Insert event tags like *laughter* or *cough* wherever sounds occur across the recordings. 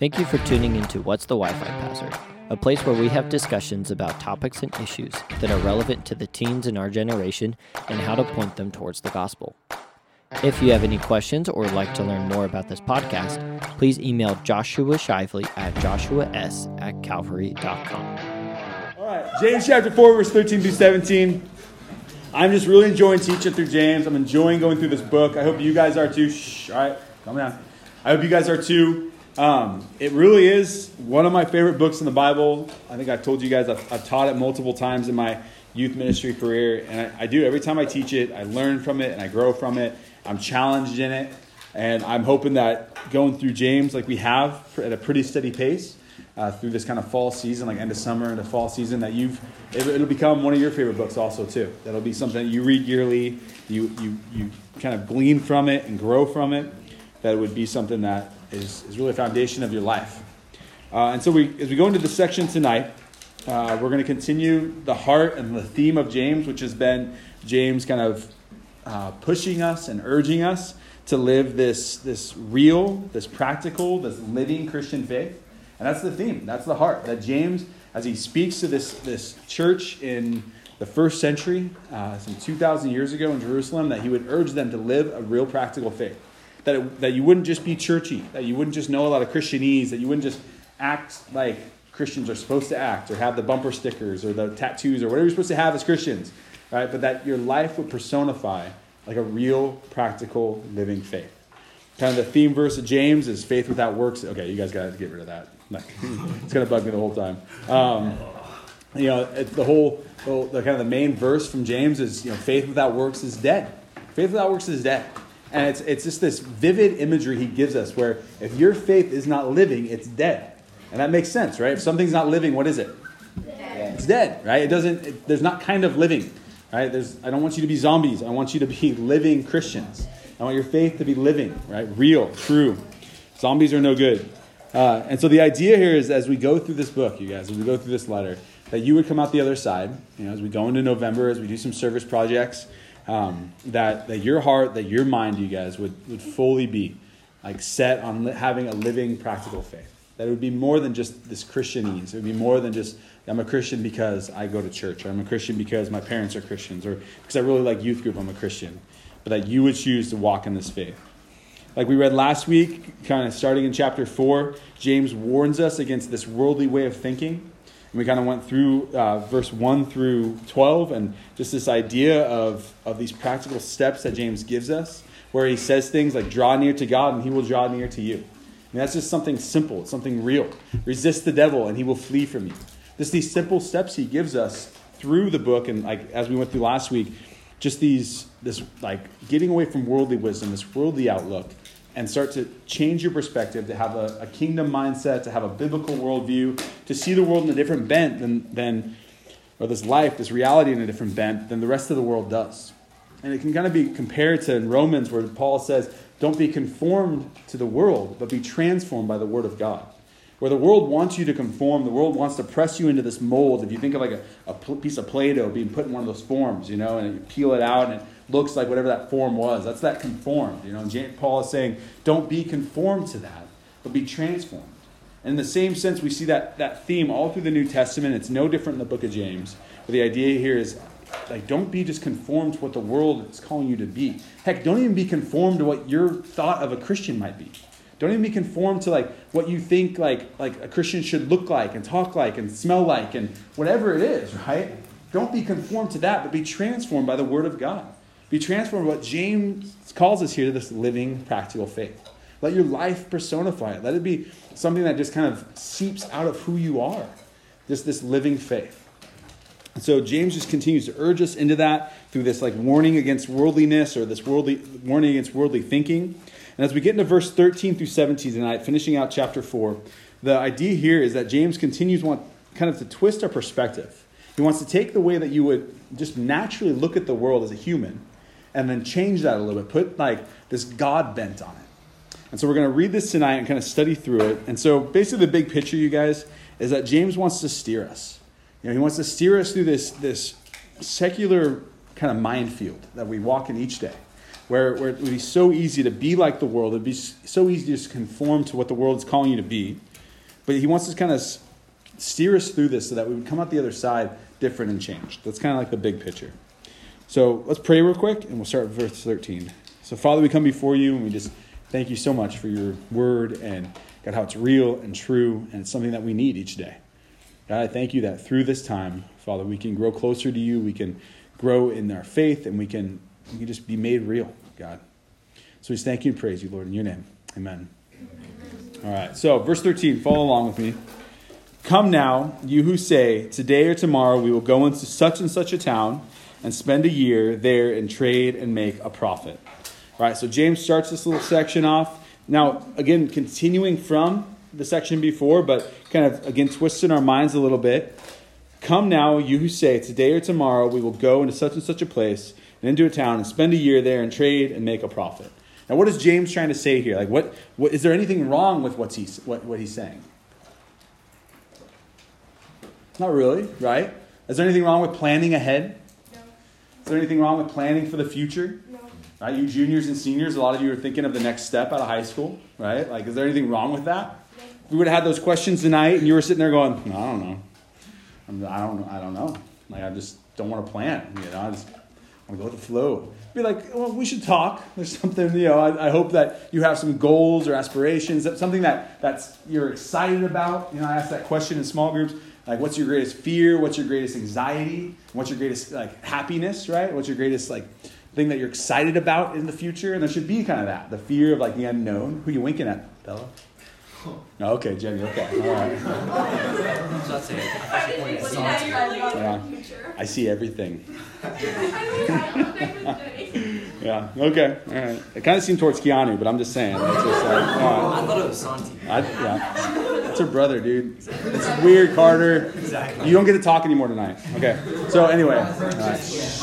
Thank you for tuning into What's the Wi Fi Password, a place where we have discussions about topics and issues that are relevant to the teens in our generation and how to point them towards the gospel. If you have any questions or would like to learn more about this podcast, please email Joshua Shively at joshuas at calvary.com. All right, James chapter 4, verse 13 through 17. I'm just really enjoying teaching through James. I'm enjoying going through this book. I hope you guys are too. Shh, all right, calm down. I hope you guys are too. Um, it really is one of my favorite books in the Bible. I think I've told you guys I've, I've taught it multiple times in my youth ministry career, and I, I do every time I teach it. I learn from it and I grow from it. I'm challenged in it, and I'm hoping that going through James like we have at a pretty steady pace uh, through this kind of fall season, like end of summer into fall season, that you've it, will become one of your favorite books also too. That'll be something that you read yearly. You you you kind of glean from it and grow from it. That would be something that is, is really a foundation of your life. Uh, and so we as we go into the section tonight, uh, we're going to continue the heart and the theme of James, which has been James kind of uh, pushing us and urging us to live this, this real, this practical, this living Christian faith. And that's the theme, that's the heart. That James, as he speaks to this, this church in the first century, uh, some 2,000 years ago in Jerusalem, that he would urge them to live a real practical faith. That, it, that you wouldn't just be churchy, that you wouldn't just know a lot of Christianese, that you wouldn't just act like Christians are supposed to act, or have the bumper stickers, or the tattoos, or whatever you're supposed to have as Christians, right? But that your life would personify like a real, practical, living faith. Kind of the theme verse of James is faith without works. Okay, you guys got to get rid of that. *laughs* it's going to bug me the whole time. Um, you know, the whole, the, the kind of the main verse from James is, you know, faith without works is dead. Faith without works is dead. And it's, it's just this vivid imagery he gives us where if your faith is not living, it's dead. And that makes sense, right? If something's not living, what is it? Dead. It's dead, right? It doesn't, it, there's not kind of living. Right? There's, I don't want you to be zombies. I want you to be *laughs* living Christians. I want your faith to be living, right? Real, true. Zombies are no good. Uh, and so the idea here is as we go through this book, you guys, as we go through this letter, that you would come out the other side, you know, as we go into November, as we do some service projects, um, that, that your heart, that your mind, you guys, would, would fully be like set on li- having a living, practical faith. That it would be more than just this Christianese. It would be more than just I'm a Christian because I go to church, or I'm a Christian because my parents are Christians, or because I really like youth group, I'm a Christian. But that you would choose to walk in this faith. Like we read last week, kind of starting in chapter 4, James warns us against this worldly way of thinking. And we kind of went through uh, verse 1 through 12 and just this idea of, of these practical steps that James gives us, where he says things like, draw near to God and he will draw near to you. And that's just something simple, something real. Resist the devil and he will flee from you. Just these simple steps he gives us through the book, and like as we went through last week, just these this like getting away from worldly wisdom, this worldly outlook, and start to change your perspective, to have a, a kingdom mindset, to have a biblical worldview, to see the world in a different bent than than or this life, this reality in a different bent than the rest of the world does. And it can kind of be compared to in Romans where Paul says, Don't be conformed to the world, but be transformed by the word of God where the world wants you to conform, the world wants to press you into this mold. If you think of like a, a piece of Play Doh being put in one of those forms, you know, and you peel it out and it looks like whatever that form was, that's that conformed, you know. Paul is saying, don't be conformed to that, but be transformed. And in the same sense, we see that, that theme all through the New Testament. It's no different in the book of James. But the idea here is like don't be just conformed to what the world is calling you to be. Heck, don't even be conformed to what your thought of a Christian might be. Don't even be conformed to like what you think like like a Christian should look like and talk like and smell like and whatever it is, right? Don't be conformed to that, but be transformed by the word of God. Be transformed what James calls us here to this living, practical faith. Let your life personify it. Let it be something that just kind of seeps out of who you are. Just this living faith. So James just continues to urge us into that through this like warning against worldliness or this worldly warning against worldly thinking. And as we get into verse 13 through 17 tonight, finishing out chapter 4, the idea here is that James continues want kind of to twist our perspective. He wants to take the way that you would just naturally look at the world as a human and then change that a little bit, put like this God bent on it. And so we're going to read this tonight and kind of study through it. And so basically the big picture, you guys, is that James wants to steer us. You know, he wants to steer us through this, this secular kind of minefield that we walk in each day, where, where it would be so easy to be like the world. It would be so easy to just conform to what the world is calling you to be. But he wants to kind of steer us through this so that we would come out the other side different and changed. That's kind of like the big picture. So let's pray real quick, and we'll start with verse 13. So, Father, we come before you, and we just thank you so much for your word and God, how it's real and true, and it's something that we need each day. God, I thank you that through this time, Father, we can grow closer to you, we can grow in our faith, and we can, we can just be made real, God. So we just thank you and praise you, Lord, in your name. Amen. All right, so verse 13, follow along with me. Come now, you who say, Today or tomorrow we will go into such and such a town and spend a year there and trade and make a profit. All right, so James starts this little section off. Now, again, continuing from the section before, but kind of again twisting our minds a little bit. Come now, you who say, Today or tomorrow we will go into such and such a place and into a town and spend a year there and trade and make a profit. Now, what is James trying to say here? Like, what, what is there anything wrong with what's he, what, what he's saying? Not really, right? Is there anything wrong with planning ahead? No. Is there anything wrong with planning for the future? No. Right, you juniors and seniors, a lot of you are thinking of the next step out of high school, right? Like, is there anything wrong with that? No. we would have had those questions tonight, and you were sitting there going, I don't know. I'm, I don't, I don't know. Like, I just don't want to plan. You know, I just want to go with the flow. Be like, well, we should talk. There's something, you know. I, I hope that you have some goals or aspirations, something that that's you're excited about. You know, I asked that question in small groups. Like, what's your greatest fear? What's your greatest anxiety? What's your greatest like happiness? Right? What's your greatest like thing that you're excited about in the future? And there should be kind of that, the fear of like the unknown. Who you winking at, Bella? Oh, okay, Jenny. Okay, all right. yeah. I see *laughs* everything. yeah. Okay. All right. It kind of seemed towards Keanu, but I'm just saying. Just like, I thought it was Santi. I, yeah. It's her brother, dude. It's weird, Carter. Exactly. You don't get to talk anymore tonight. Okay. So anyway. All right.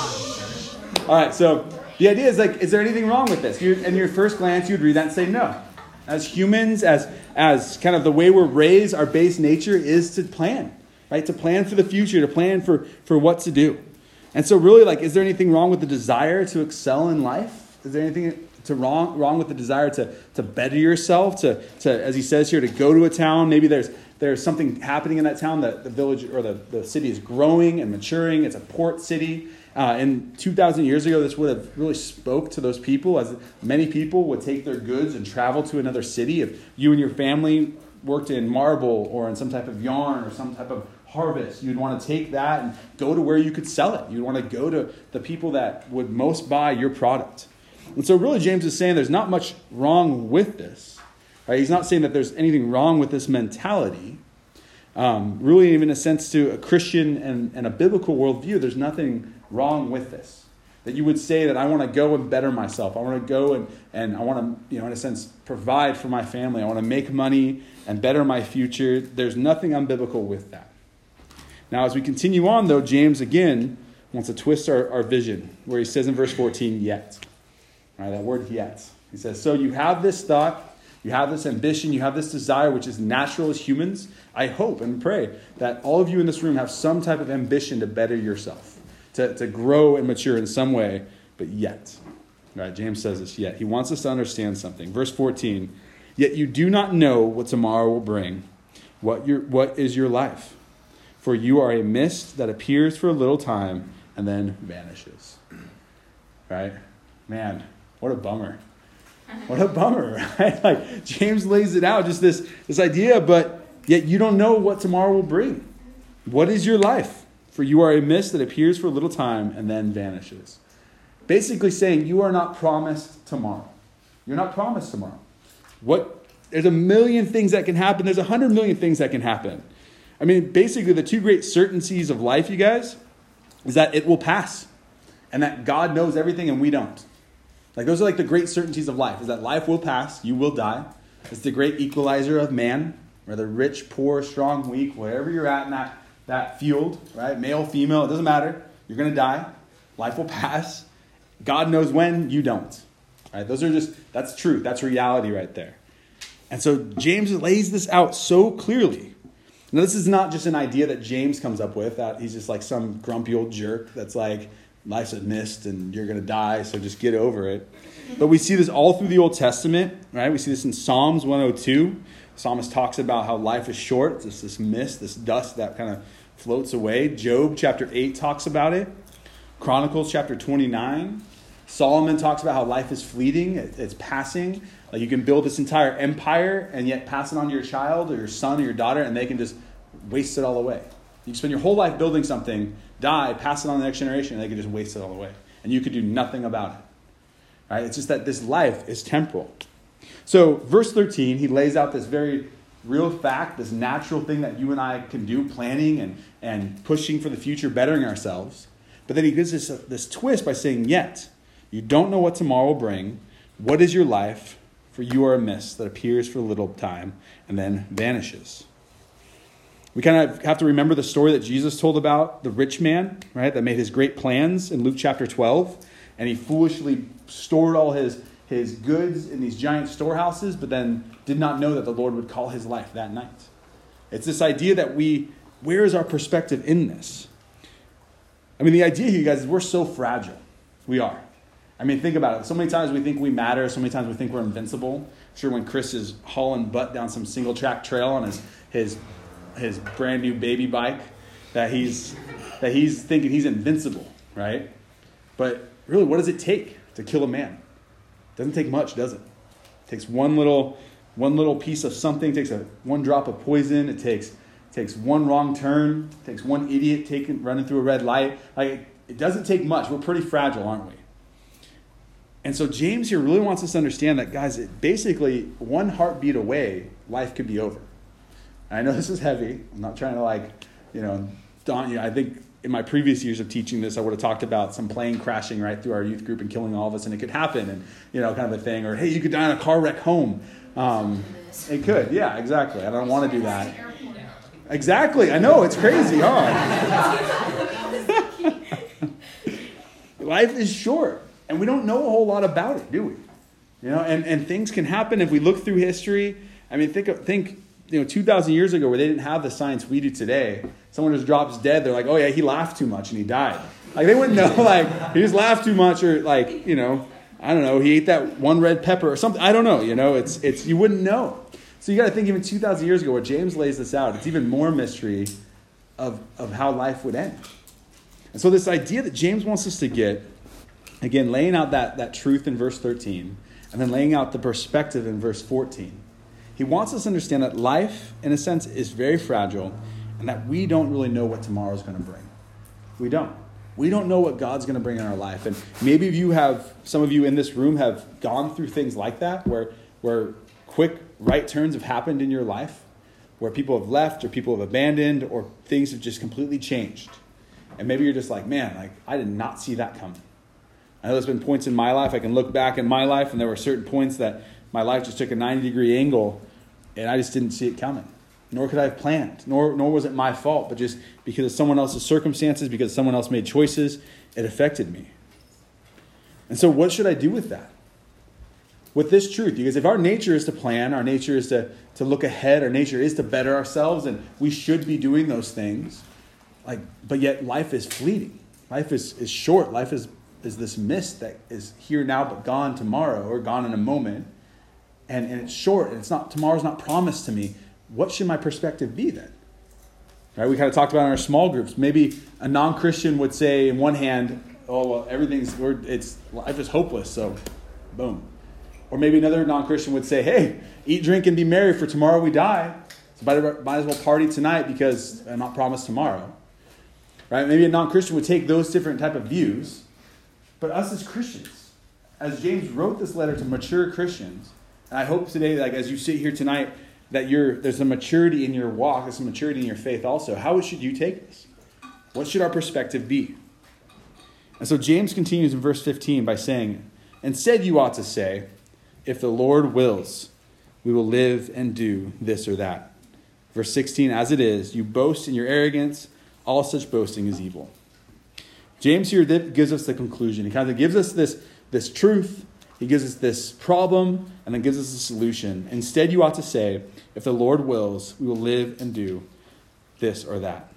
All right. So the idea is like, is there anything wrong with this? You, and your first glance, you'd read that and say no. As humans, as, as kind of the way we're raised, our base nature is to plan, right? To plan for the future, to plan for, for what to do. And so, really, like, is there anything wrong with the desire to excel in life? Is there anything to wrong, wrong with the desire to, to better yourself, to, to, as he says here, to go to a town? Maybe there's, there's something happening in that town that the village or the, the city is growing and maturing. It's a port city. Uh, and 2,000 years ago, this would have really spoke to those people, as many people would take their goods and travel to another city. If you and your family worked in marble or in some type of yarn or some type of harvest, you'd want to take that and go to where you could sell it. You'd want to go to the people that would most buy your product. And so, really, James is saying there's not much wrong with this. Right? He's not saying that there's anything wrong with this mentality. Um, really, even in a sense to a Christian and, and a biblical worldview, there's nothing wrong with this. That you would say that I want to go and better myself. I want to go and, and I want to, you know, in a sense, provide for my family. I want to make money and better my future. There's nothing unbiblical with that. Now, as we continue on, though, James again wants to twist our, our vision, where he says in verse 14, yet. Right, that word yet. He says, So you have this thought, you have this ambition, you have this desire, which is natural as humans. I hope and pray that all of you in this room have some type of ambition to better yourself to, to grow and mature in some way, but yet. Right, James says this yet. He wants us to understand something. Verse 14, yet you do not know what tomorrow will bring. What, your, what is your life? For you are a mist that appears for a little time and then vanishes. Right? Man, what a bummer. What a bummer, *laughs* right? Like James lays it out, just this, this idea, but yet you don't know what tomorrow will bring. What is your life? For you are a mist that appears for a little time and then vanishes. Basically saying you are not promised tomorrow. You're not promised tomorrow. What there's a million things that can happen. There's a hundred million things that can happen. I mean, basically the two great certainties of life, you guys, is that it will pass and that God knows everything and we don't. Like those are like the great certainties of life is that life will pass, you will die. It's the great equalizer of man, whether rich, poor, strong, weak, wherever you're at in that, that field, right? Male, female, it doesn't matter. You're to die. Life will *laughs* pass. God knows when, you don't. Right? Those are just, that's truth. That's reality right there. And so James lays this out so clearly. Now, this is not just an idea that James comes up with, that he's just like some grumpy old jerk that's like, life's a mist and you're going to die, so just get over it. But we see this all through the Old Testament, right? We see this in Psalms 102. The psalmist talks about how life is short. It's just this mist, this dust that kind of floats away. Job chapter 8 talks about it. Chronicles chapter 29. Solomon talks about how life is fleeting, it's passing. Like you can build this entire empire and yet pass it on to your child or your son or your daughter, and they can just waste it all away. You spend your whole life building something, die, pass it on to the next generation, and they could just waste it all away. And you could do nothing about it. Right? It's just that this life is temporal. So, verse 13, he lays out this very real fact, this natural thing that you and I can do, planning and, and pushing for the future, bettering ourselves. But then he gives this, this twist by saying, Yet, you don't know what tomorrow will bring. What is your life? For you are a mist that appears for a little time and then vanishes. We kind of have to remember the story that Jesus told about the rich man, right, that made his great plans in Luke chapter 12. And he foolishly stored all his, his goods in these giant storehouses, but then did not know that the Lord would call his life that night. It's this idea that we, where is our perspective in this? I mean, the idea here, you guys, is we're so fragile. We are. I mean, think about it. So many times we think we matter. So many times we think we're invincible. Sure, when Chris is hauling butt down some single track trail on his, his, his brand new baby bike, that he's, that he's thinking he's invincible, right? But really, what does it take to kill a man? It doesn't take much, does it? It takes one little, one little piece of something. It takes a, one drop of poison. It takes, it takes one wrong turn. It takes one idiot taking, running through a red light. Like, it doesn't take much. We're pretty fragile, aren't we? And so James here really wants us to understand that, guys, it basically one heartbeat away, life could be over. I know *laughs* this is heavy. I'm not trying to like, you know, daunt you. I think in my previous years of teaching this, I would have talked about some plane crashing right through our youth group and killing all of us, and it could happen, and you know, kind of a thing. Or hey, you could die in a car wreck home. Um, it could, yeah, exactly. I don't want to do that. Exactly. I know it's crazy, huh? *laughs* Life is short. And we don't know a whole lot about it, do we? You know, and, and things can happen if we look through history. I mean, think, think you know, 2,000 years ago where they didn't have the science we do today, someone just drops dead, they're like, oh yeah, he laughed too much and he died. Like, they wouldn't know, *laughs* like, he just laughed too much or, like, you know, I don't know, he ate that one red pepper or something. I don't know, you know, it's, it's you wouldn't know. So you got to think even 2,000 years ago where James lays this out, it's even more mystery of, of how life would end. And so this idea that James wants us to get Again, laying out that, that truth in verse 13, and then laying out the perspective in verse 14. He wants us to understand that life, in a sense, is very fragile, and that we don't really know what tomorrow is going to bring. We don't. We don't know what God's going to bring in our life. And maybe you have, some of you in this room have gone through things like that, where, where quick right turns have happened in your life, where people have left or people have abandoned or things have just completely changed. And maybe you're just like, man, like I did not see that coming. I know there's been points in my life, I can look back in my life, and there were certain points that my life just took a 90 degree angle, and I just didn't see it coming. Nor could I have planned, nor, nor was it my fault, but just because of someone else's circumstances, because someone else made choices, it affected me. And so, what should I do with that? With this truth? Because if our nature is to plan, our nature is to, to look ahead, our nature is to better ourselves, and we should be doing those things, like, but yet life is fleeting. Life is, is short. Life is is this mist that is here now but gone tomorrow or gone in a moment. And, and it's short and it's not tomorrow's not promised to me. What should my perspective be then? Right? We kind of talked about in our small groups. Maybe a non-Christian would say, in one hand, "Oh, well, everything's it's life is hopeless." So, boom. Or maybe another non-Christian would say, "Hey, eat, drink, and be merry, for tomorrow we die. So might, might as well party tonight because I'm not promised tomorrow." Right? Maybe a non-Christian would take those different type of views but us as Christians, as James wrote this letter to mature Christians, and I hope today, like as you sit here tonight, that you're, there's a maturity in your walk, there's a maturity in your faith also. How should you take this? What should our perspective be? And so James continues in verse 15 by saying, Instead, you ought to say, If the Lord wills, we will live and do this or that. Verse 16, As it is, you boast in your arrogance, all such boasting is evil. James here gives us the conclusion. He kind of gives us this, this truth, he gives us this problem, and then gives us a solution. Instead, you ought to say, If the Lord wills, we will live and do this or that.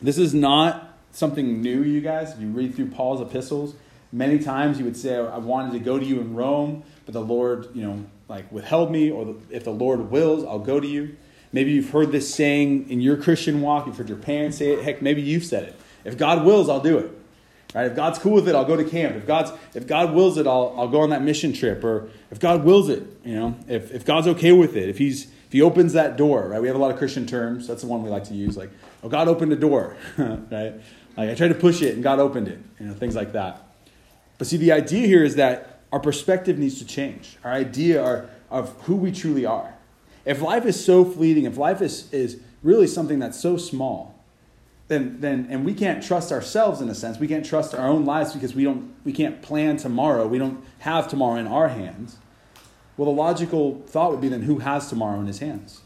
This is not something new, you guys. If you read through Paul's epistles, many times he would say, I wanted to go to you in Rome, but the Lord, you know, like withheld me, or if the Lord wills, I'll go to you. Maybe you've heard this saying in your Christian walk, you've heard your parents say it, heck, maybe you've said it. If God wills, I'll do it. Right? If God's cool with it, I'll go to camp. If God's if God wills it, I'll, I'll go on that mission trip. Or if God wills it, you know, if, if God's okay with it, if he's if he opens that door, right? We have a lot of Christian terms. That's the one we like to use, like, oh, God opened a door, *laughs* right? Like I tried to push it and God opened it, you know, things like that. But see, the idea here is that our perspective needs to change. Our idea our, of who we truly are. If life is so fleeting, if life is, is really something that's so small, then, then and we can't trust ourselves in a sense. We can't trust our own lives because we don't we can't plan tomorrow. We don't have tomorrow in our hands. Well, the logical thought would be then who has tomorrow in his hands?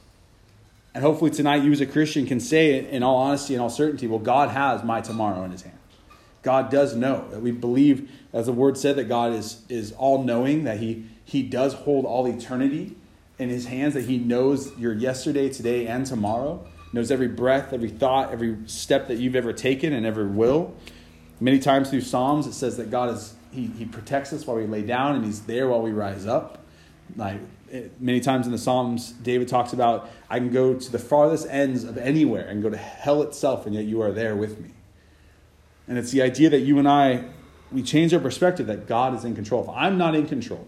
And hopefully tonight you as a Christian can say in all honesty and all certainty, well, God has my tomorrow in his hand. God does know that we believe, as the word said, that God is, is all knowing, that he, he does hold all eternity in his hands, that he knows your yesterday, today, and tomorrow, knows every breath, every thought, every step that you've ever taken and ever will. Many times through Psalms, it says that God is, he, he protects us while we lay down and he's there while we rise up. Like many times in the Psalms, David talks about, I can go to the farthest ends of anywhere and go to hell itself, and yet you are there with me. And it's the idea that you and I, we change our perspective that God is in control. If I'm not in control,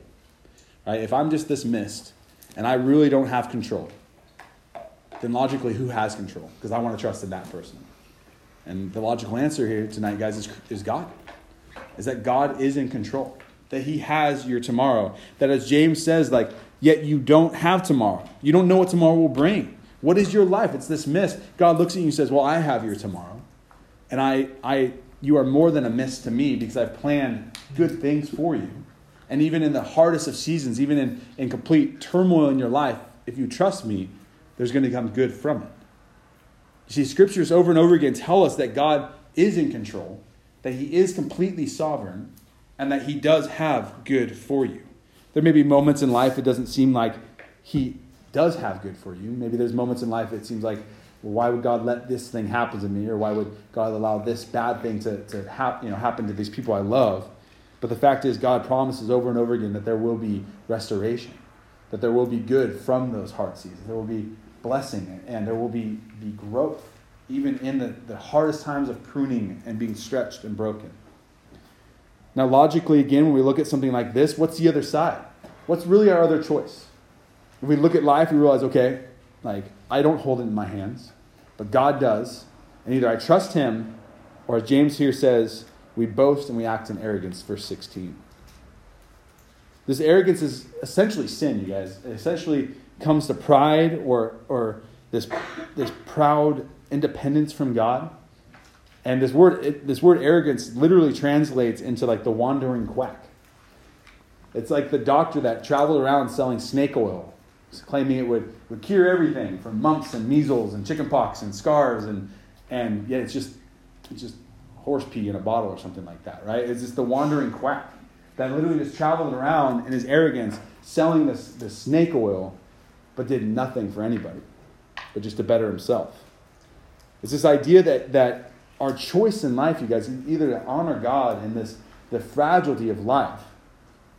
right, if I'm just this mist and I really don't have control, then logically, who has control? Because I want to trust in that person. And the logical answer here tonight, guys, is, is God. Is that God is in control. That He has your tomorrow. That as James says, like, yet you don't have tomorrow. You don't know what tomorrow will bring. What is your life? It's this mist. God looks at you and says, Well, I have your tomorrow. And I, I, you are more than a mist to me because I've planned good things for you. And even in the hardest of seasons, even in, in complete turmoil in your life, if you trust me, there's going to come good from it. You see, scriptures over and over again tell us that God is in control, that He is completely sovereign, and that He does have good for you. There may be moments in life it doesn't seem like He does have good for you. Maybe there's moments in life it seems like, well, why would God let this thing happen to me? Or why would God allow this bad thing to, to hap, you know, happen to these people I love? But the fact is, God promises over and over again that there will be restoration, that there will be good from those hard seasons. There will be blessing and there will be, be growth, even in the, the hardest times of pruning and being stretched and broken. Now, logically, again, when we look at something like this, what's the other side? What's really our other choice? If we look at life, we realize, okay, like, I don't hold it in my hands, but God does. And either I trust Him, or as James here says, we boast and we act in arrogance, verse 16. This arrogance is essentially sin, you guys. It essentially comes to pride or, or this, this proud independence from God. And this word, it, this word arrogance literally translates into like the wandering quack. It's like the doctor that traveled around selling snake oil, claiming it would, would cure everything from mumps and measles and chickenpox and scars, and, and yet it's just, it's just horse pee in a bottle or something like that, right? It's just the wandering quack that literally just traveled around in his arrogance selling this, this snake oil, but did nothing for anybody, but just to better himself. It's this idea that, that our choice in life, you guys, either to honor God in this the fragility of life,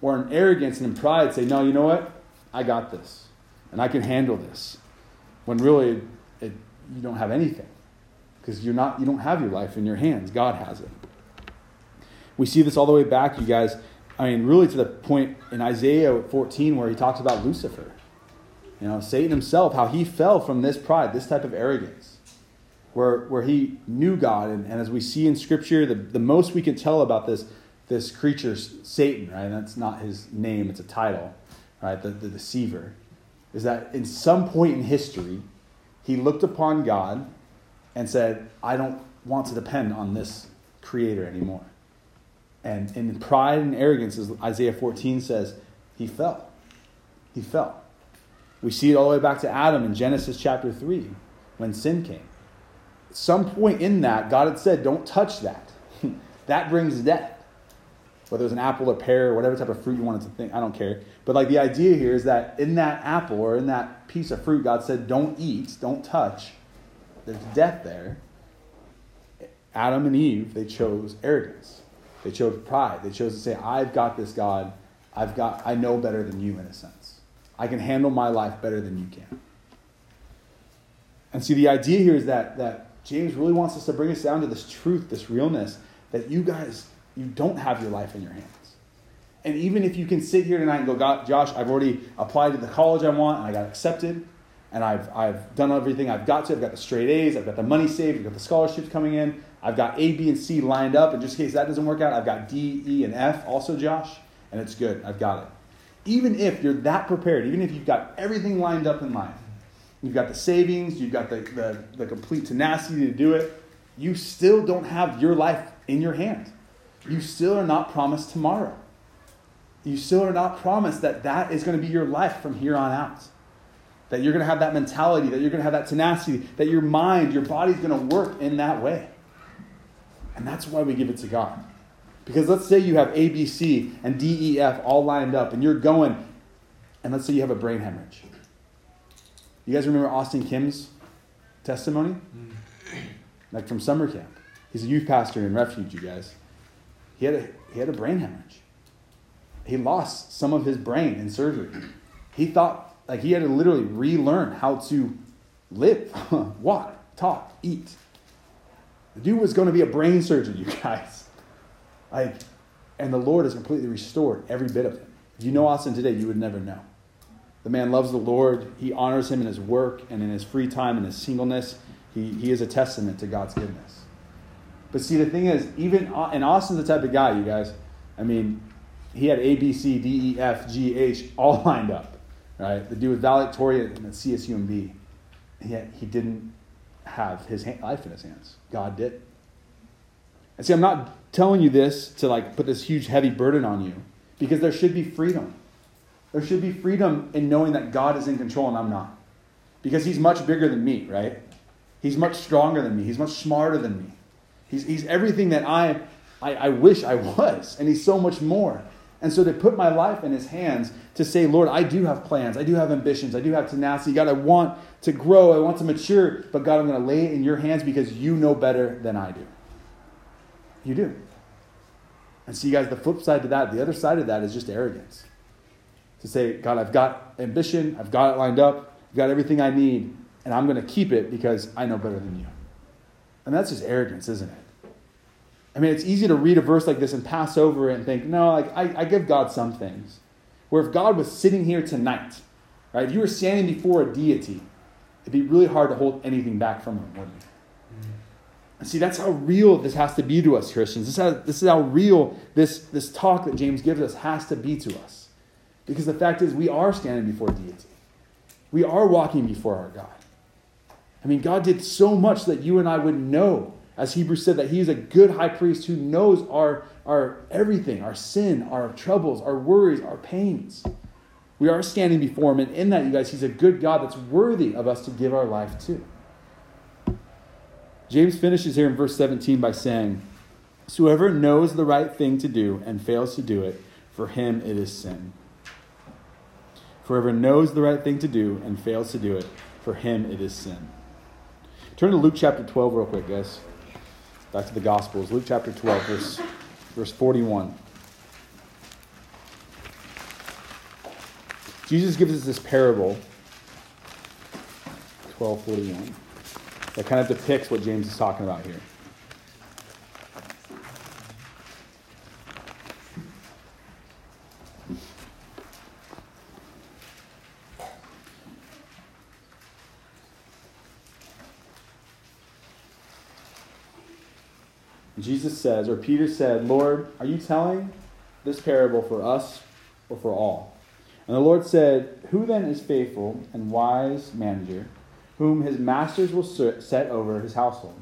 or in arrogance and in pride say, no, you know what? I got this, and I can handle this. When really, it, you don't have anything, because you're not, you don't have your life in your hands. God has it. We see this all the way back, you guys. I mean, really to the point in Isaiah 14 where he talks about Lucifer. You know, Satan himself, how he fell from this pride, this type of arrogance where, where he knew God. And, and as we see in Scripture, the, the most we can tell about this, this creature, Satan, right? That's not his name, it's a title, right? The, the deceiver. Is that in some point in history, he looked upon God and said, I don't want to depend on this creator anymore. And in pride and arrogance, as Isaiah 14 says, he fell. He fell. We see it all the way back to Adam in Genesis chapter 3 when sin came. At some point in that, God had said, Don't touch that. *laughs* that brings death. Whether it's an apple or pear or whatever type of fruit you wanted to think, I don't care. But like the idea here is that in that apple or in that piece of fruit, God said, Don't eat, don't touch. There's death there. Adam and Eve, they chose arrogance. They chose pride. They chose to say, I've got this, God. I've got, I know better than you in a sense. I can handle my life better than you can. And see, the idea here is that, that James really wants us to bring us down to this truth, this realness, that you guys, you don't have your life in your hands. And even if you can sit here tonight and go, God, Josh, I've already applied to the college I want and I got accepted, and I've, I've done everything I've got to. I've got the straight A's, I've got the money saved, I've got the scholarships coming in, I've got A, B, and C lined up. And just in case that doesn't work out, I've got D, E, and F also, Josh, and it's good. I've got it. Even if you're that prepared, even if you've got everything lined up in life, you've got the savings, you've got the, the, the complete tenacity to do it, you still don't have your life in your hand. You still are not promised tomorrow. You still are not promised that that is going to be your life from here on out. That you're going to have that mentality, that you're going to have that tenacity, that your mind, your body's going to work in that way. And that's why we give it to God. Because let's say you have A, B, C, and D, E, F all lined up, and you're going, and let's say you have a brain hemorrhage. You guys remember Austin Kim's testimony? Mm. Like from summer camp. He's a youth pastor in Refuge, you guys. He had a, he had a brain hemorrhage. He lost some of his brain in surgery. He thought, like, he had to literally relearn how to live, *laughs* walk, talk, eat. The dude was going to be a brain surgeon, *laughs* you guys. Like, and the Lord has completely restored every bit of him. If you know Austin today, you would never know. The man loves the Lord. He honors him in his work and in his free time and his singleness. He, he is a testament to God's goodness. But see, the thing is, even and Austin's the type of guy, you guys. I mean, he had A, B, C, D, E, F, G, H all *laughs* lined up, right? The dude was valedictorian at CSUMB. Yet he didn't have his life in his hands. God did. And see, I'm not telling you this to like put this huge heavy burden on you because there should be freedom. There should be freedom in knowing that God is in control and I'm not. Because he's much bigger than me, right? He's much stronger than me. He's much smarter than me. He's, he's everything that I, I, I wish I was, and he's so much more. And so to put my life in his hands to say, Lord, I do have plans, I do have ambitions, I do have tenacity. God, I want to grow, I want to mature, but God, I'm going to lay it in your hands because you know better than I do. You do. And see, guys, the flip side to that, the other side of that is just arrogance. To say, God, I've got ambition, I've got it lined up, I've got everything I need, and I'm going to keep it because I know better than you. And that's just arrogance, isn't it? I mean, it's easy to read a verse like this and pass over it and think, no, like I, I give God some things. Where if God was sitting here tonight, right, if you were standing before a deity, it'd be really hard to hold anything back from him, wouldn't it? And see, that's how real this has to be to us, Christians. This, has, this is how real this, this talk that James gives us has to be to us. Because the fact is, we are standing before deity. We are walking before our God. I mean, God did so much that you and I would know, as Hebrews said, that He is a good high priest who knows our, our everything, our sin, our troubles, our worries, our pains. We are standing before Him, and in that, you guys, He's a good God that's worthy of us to give our life to. James finishes here in verse 17 by saying, So whoever knows the right thing to do and fails to do it, for him it is sin. Whoever knows the right thing to do and fails to do it, for him it is sin. Turn to Luke chapter 12 real quick, guys. Back to the Gospels. Luke chapter 12, verse, verse 41. Jesus gives us this parable, 1241, that kind of depicts what James is talking about here. Jesus says, or Peter said, Lord, are you telling this parable for us or for all? And the Lord said, Who then is faithful and wise manager, whom his masters will set over his household,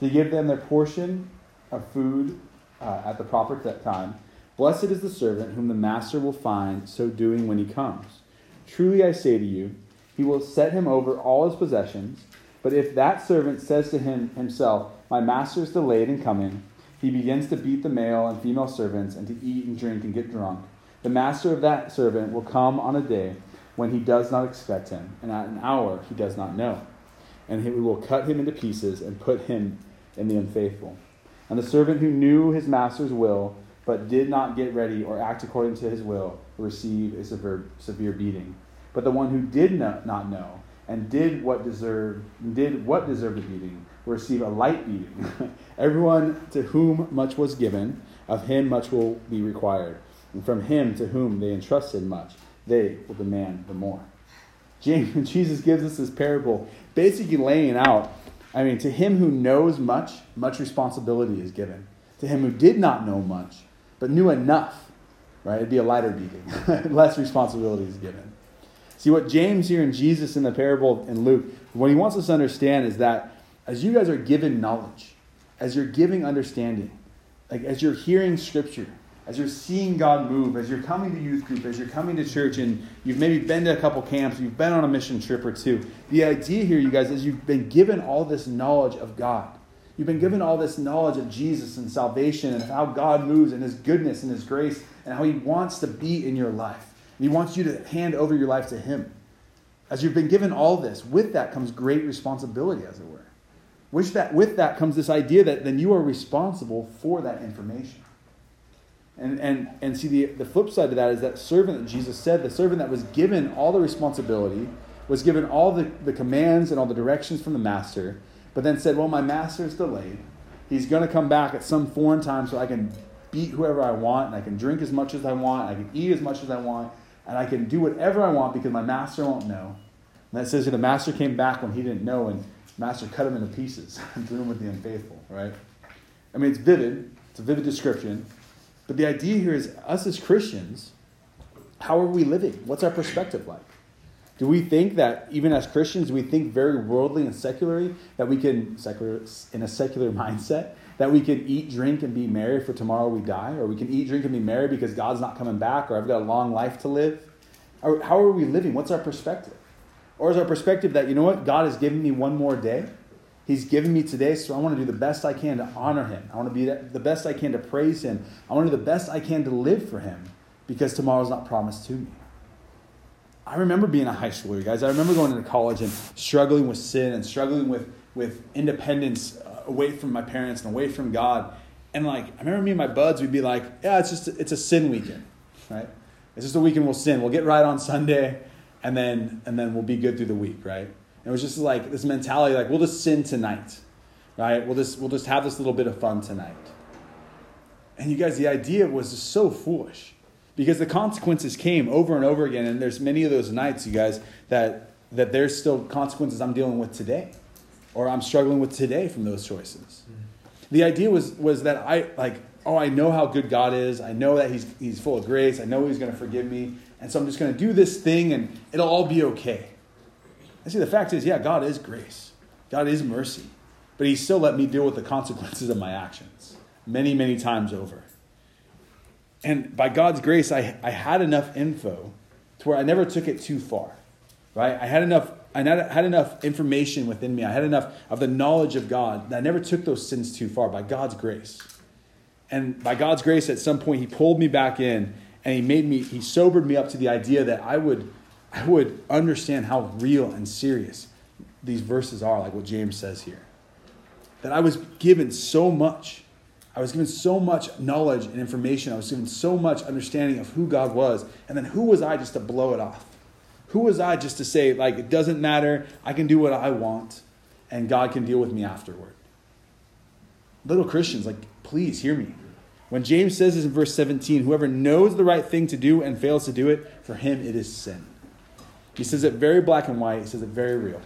to give them their portion of food uh, at the proper time. Blessed is the servant whom the master will find so doing when he comes. Truly I say to you, he will set him over all his possessions. But if that servant says to him himself, My master is delayed in coming, he begins to beat the male and female servants and to eat and drink and get drunk. The master of that servant will come on a day when he does not expect him, and at an hour he does not know. And he will cut him into pieces and put him in the unfaithful. And the servant who knew his master's will, but did not get ready or act according to his will, will receive a severe, severe beating. But the one who did not know and did what deserved did what deserved a beating receive a light beating. *laughs* Everyone to whom much was given, of him much will be required. And from him to whom they entrusted much, they will demand the more. James, *laughs* Jesus gives us this parable, basically laying out I mean, to him who knows much, much responsibility is given. To him who did not know much, but knew enough, right? It'd be a lighter beating. *laughs* Less responsibility is given. See, what James here and Jesus in the parable in Luke, what he wants us to understand is that as you guys are given knowledge, as you're giving understanding, like as you're hearing scripture, as you're seeing God move, as you're coming to youth group, as you're coming to church, and you've maybe been to a couple camps, you've been on a mission trip or two. The idea here, you guys, is you've been given all this knowledge of God. You've been given all this knowledge of Jesus and salvation and how God moves and His goodness and His grace and how He wants to be in your life. He wants you to hand over your life to Him. As you've been given all this, with that comes great responsibility, as it were. With that, with that comes this idea that then you are responsible for that information. And, and, and see, the, the flip side to that is that servant that Jesus said, the servant that was given all the responsibility, was given all the, the commands and all the directions from the master, but then said, Well, my master is delayed. He's going to come back at some foreign time so I can beat whoever I want, and I can drink as much as I want, I can eat as much as I want, and I can do whatever I want because my master won't know. And that says that the master came back when he didn't know, and master cut him into pieces *laughs* and threw him with the unfaithful, right? I mean, it's vivid. It's a vivid description. But the idea here is us as Christians, how are we living? What's our perspective like? Do we think that even as Christians, we think very worldly and secularly that we can secular in a secular *laughs* mindset that we can eat, drink, and be merry for tomorrow we die, or we can eat, drink, and be merry because God's not coming back, or I've got a long life to live? how are we living? What's our perspective? Or is our perspective that you know what God has given me one more day? He's given me today, so I want to do the best I can to honor Him. I want to be the best I can to praise Him. I want to do the best I can to live for Him because tomorrow's not promised to me. I remember being a high schooler, guys. I remember going into college and struggling with sin and struggling with, with independence away from my parents and away from God. And like, I remember me and my buds, we'd be like, yeah, it's just, it's a sin weekend, right? It's just a weekend we'll sin. We'll get right on Sunday and then, and then we'll be good through the week, right? It was just like this mentality, like we'll just sin tonight, right? We'll just we'll just have this little bit of fun tonight. And you guys, the idea was just so foolish because the consequences came over and over again. And there's many of those nights, you guys, that that there's still consequences I'm dealing with today, or I'm struggling with today from those choices. The idea was was that I like, oh, I know how good God is. I know that He's He's full of grace. I know He's going to forgive me, and so I'm just going to do this thing, and it'll all be okay. I see the fact is, yeah, God is grace, God is mercy, but He still let me deal with the consequences of my actions many, many times over. And by God's grace, I, I had enough info to where I never took it too far, right? I had enough. I had enough information within me. I had enough of the knowledge of God I never took those sins too far by God's grace. And by God's grace, at some point, He pulled me back in and He made me, He sobered me up to the idea that I would I would understand how real and serious these verses are, like what James says here. That I was given so much. I was given so much knowledge and information. I was given so much understanding of who God was. And then who was I just to blow it off? Who was I just to say, like, it doesn't matter, I can do what I want, and God can deal with me afterward? Little Christians, like, please hear me. When James says this in verse 17, whoever knows the right thing to do and fails to do it, for him it is sin. He says it very black and white. He says it very real.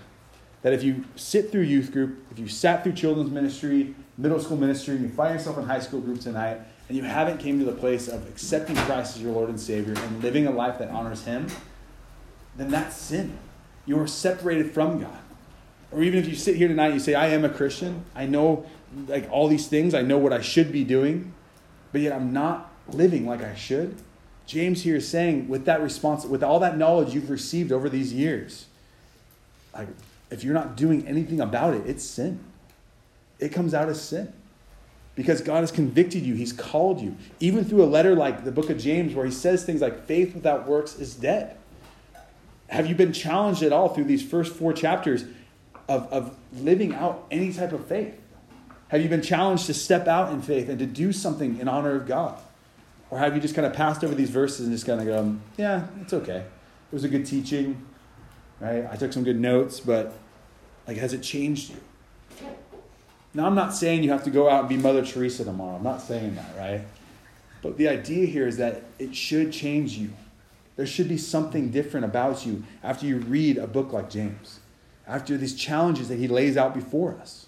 That if you sit through youth group, if you sat through children's ministry, middle school ministry, and you find yourself in high school group tonight, and you haven't came to the place of accepting Christ as your Lord and Savior and living a life that honors Him, then that's sin. You are separated from God. Or even if you sit here tonight and you say, I am a Christian, I know like all these things, I know what I should be doing, but yet I'm not living like I should. James here is saying, with that response, with all that knowledge you've received over these years, like if you're not doing anything about it, it's sin. It comes out as sin. Because God has convicted you, He's called you. Even through a letter like the book of James, where He says things like, faith without works is dead. Have you been challenged at all through these first four chapters of, of living out any type of faith? Have you been challenged to step out in faith and to do something in honor of God? Or have you just kind of passed over these verses and just kind of go, yeah, it's okay. It was a good teaching, right? I took some good notes, but like, has it changed you? Now, I'm not saying you have to go out and be Mother Teresa tomorrow. I'm not saying that, right? But the idea here is that it should change you. There should be something different about you after you read a book like James, after these challenges that he lays out before us.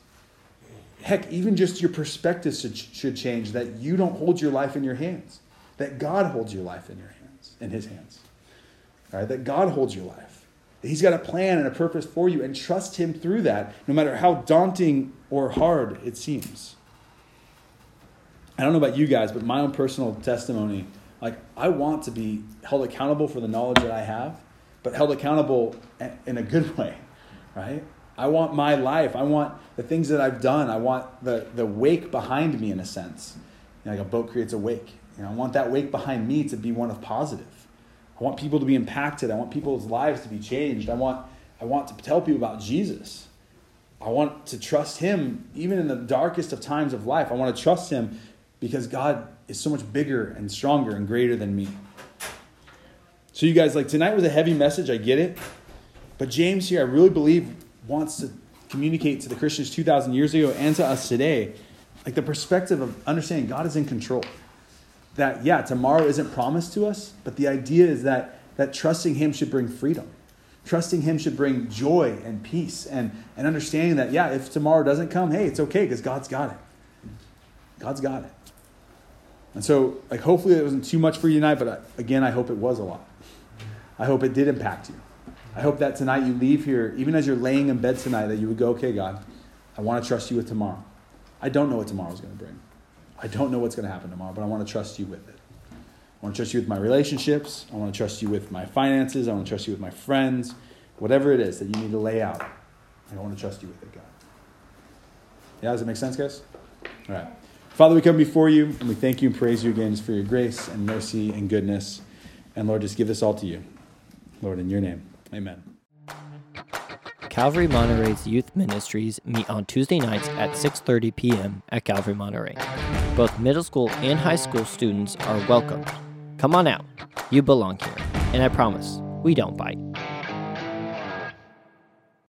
Heck, even just your perspective should, should change that you don't hold your life in your hands, that God holds your life in your hands, in his hands. All right, that God holds your life. He's got a plan and a purpose for you, and trust Him through that, no matter how daunting or hard it seems. I don't know about you guys, but my own personal testimony like, I want to be held accountable for the knowledge that I have, but held accountable in a good way, right? I want my life. I want the things that I've done. I want the, the wake behind me, in a sense. You know, like a boat creates a wake. You know, I want that wake behind me to be one of positive. I want people to be impacted. I want people's lives to be changed. I want, I want to tell people about Jesus. I want to trust Him even in the darkest of times of life. I want to trust Him because God is so much bigger and stronger and greater than me. So, you guys, like tonight was a heavy message. I get it. But James here, I really believe, wants to communicate to the Christians 2,000 years ago and to us today, like the perspective of understanding God is in control that, yeah, tomorrow isn't promised to us, but the idea is that, that trusting Him should bring freedom. Trusting Him should bring joy and peace and, and understanding that, yeah, if tomorrow doesn't come, hey, it's okay because God's got it. God's got it. And so, like, hopefully it wasn't too much for you tonight, but I, again, I hope it was a lot. I hope it did impact you. I hope that tonight you leave here, even as you're laying in bed tonight, that you would go, okay, God, I want to trust you with tomorrow. I don't know what tomorrow's going to bring. I don't know what's going to happen tomorrow, but I want to trust you with it. I want to trust you with my relationships. I want to trust you with my finances. I want to trust you with my friends. Whatever it is that you need to lay out, I want to trust you with it, God. Yeah, does it make sense, guys? All right. Father, we come before you and we thank you and praise you again for your grace and mercy and goodness. And Lord, just give this all to you. Lord, in your name, amen. Calvary Monterey's youth ministries meet on Tuesday nights at 6:30 p.m. at Calvary Monterey. Both middle school and high school students are welcome. Come on out. You belong here. And I promise, we don't bite.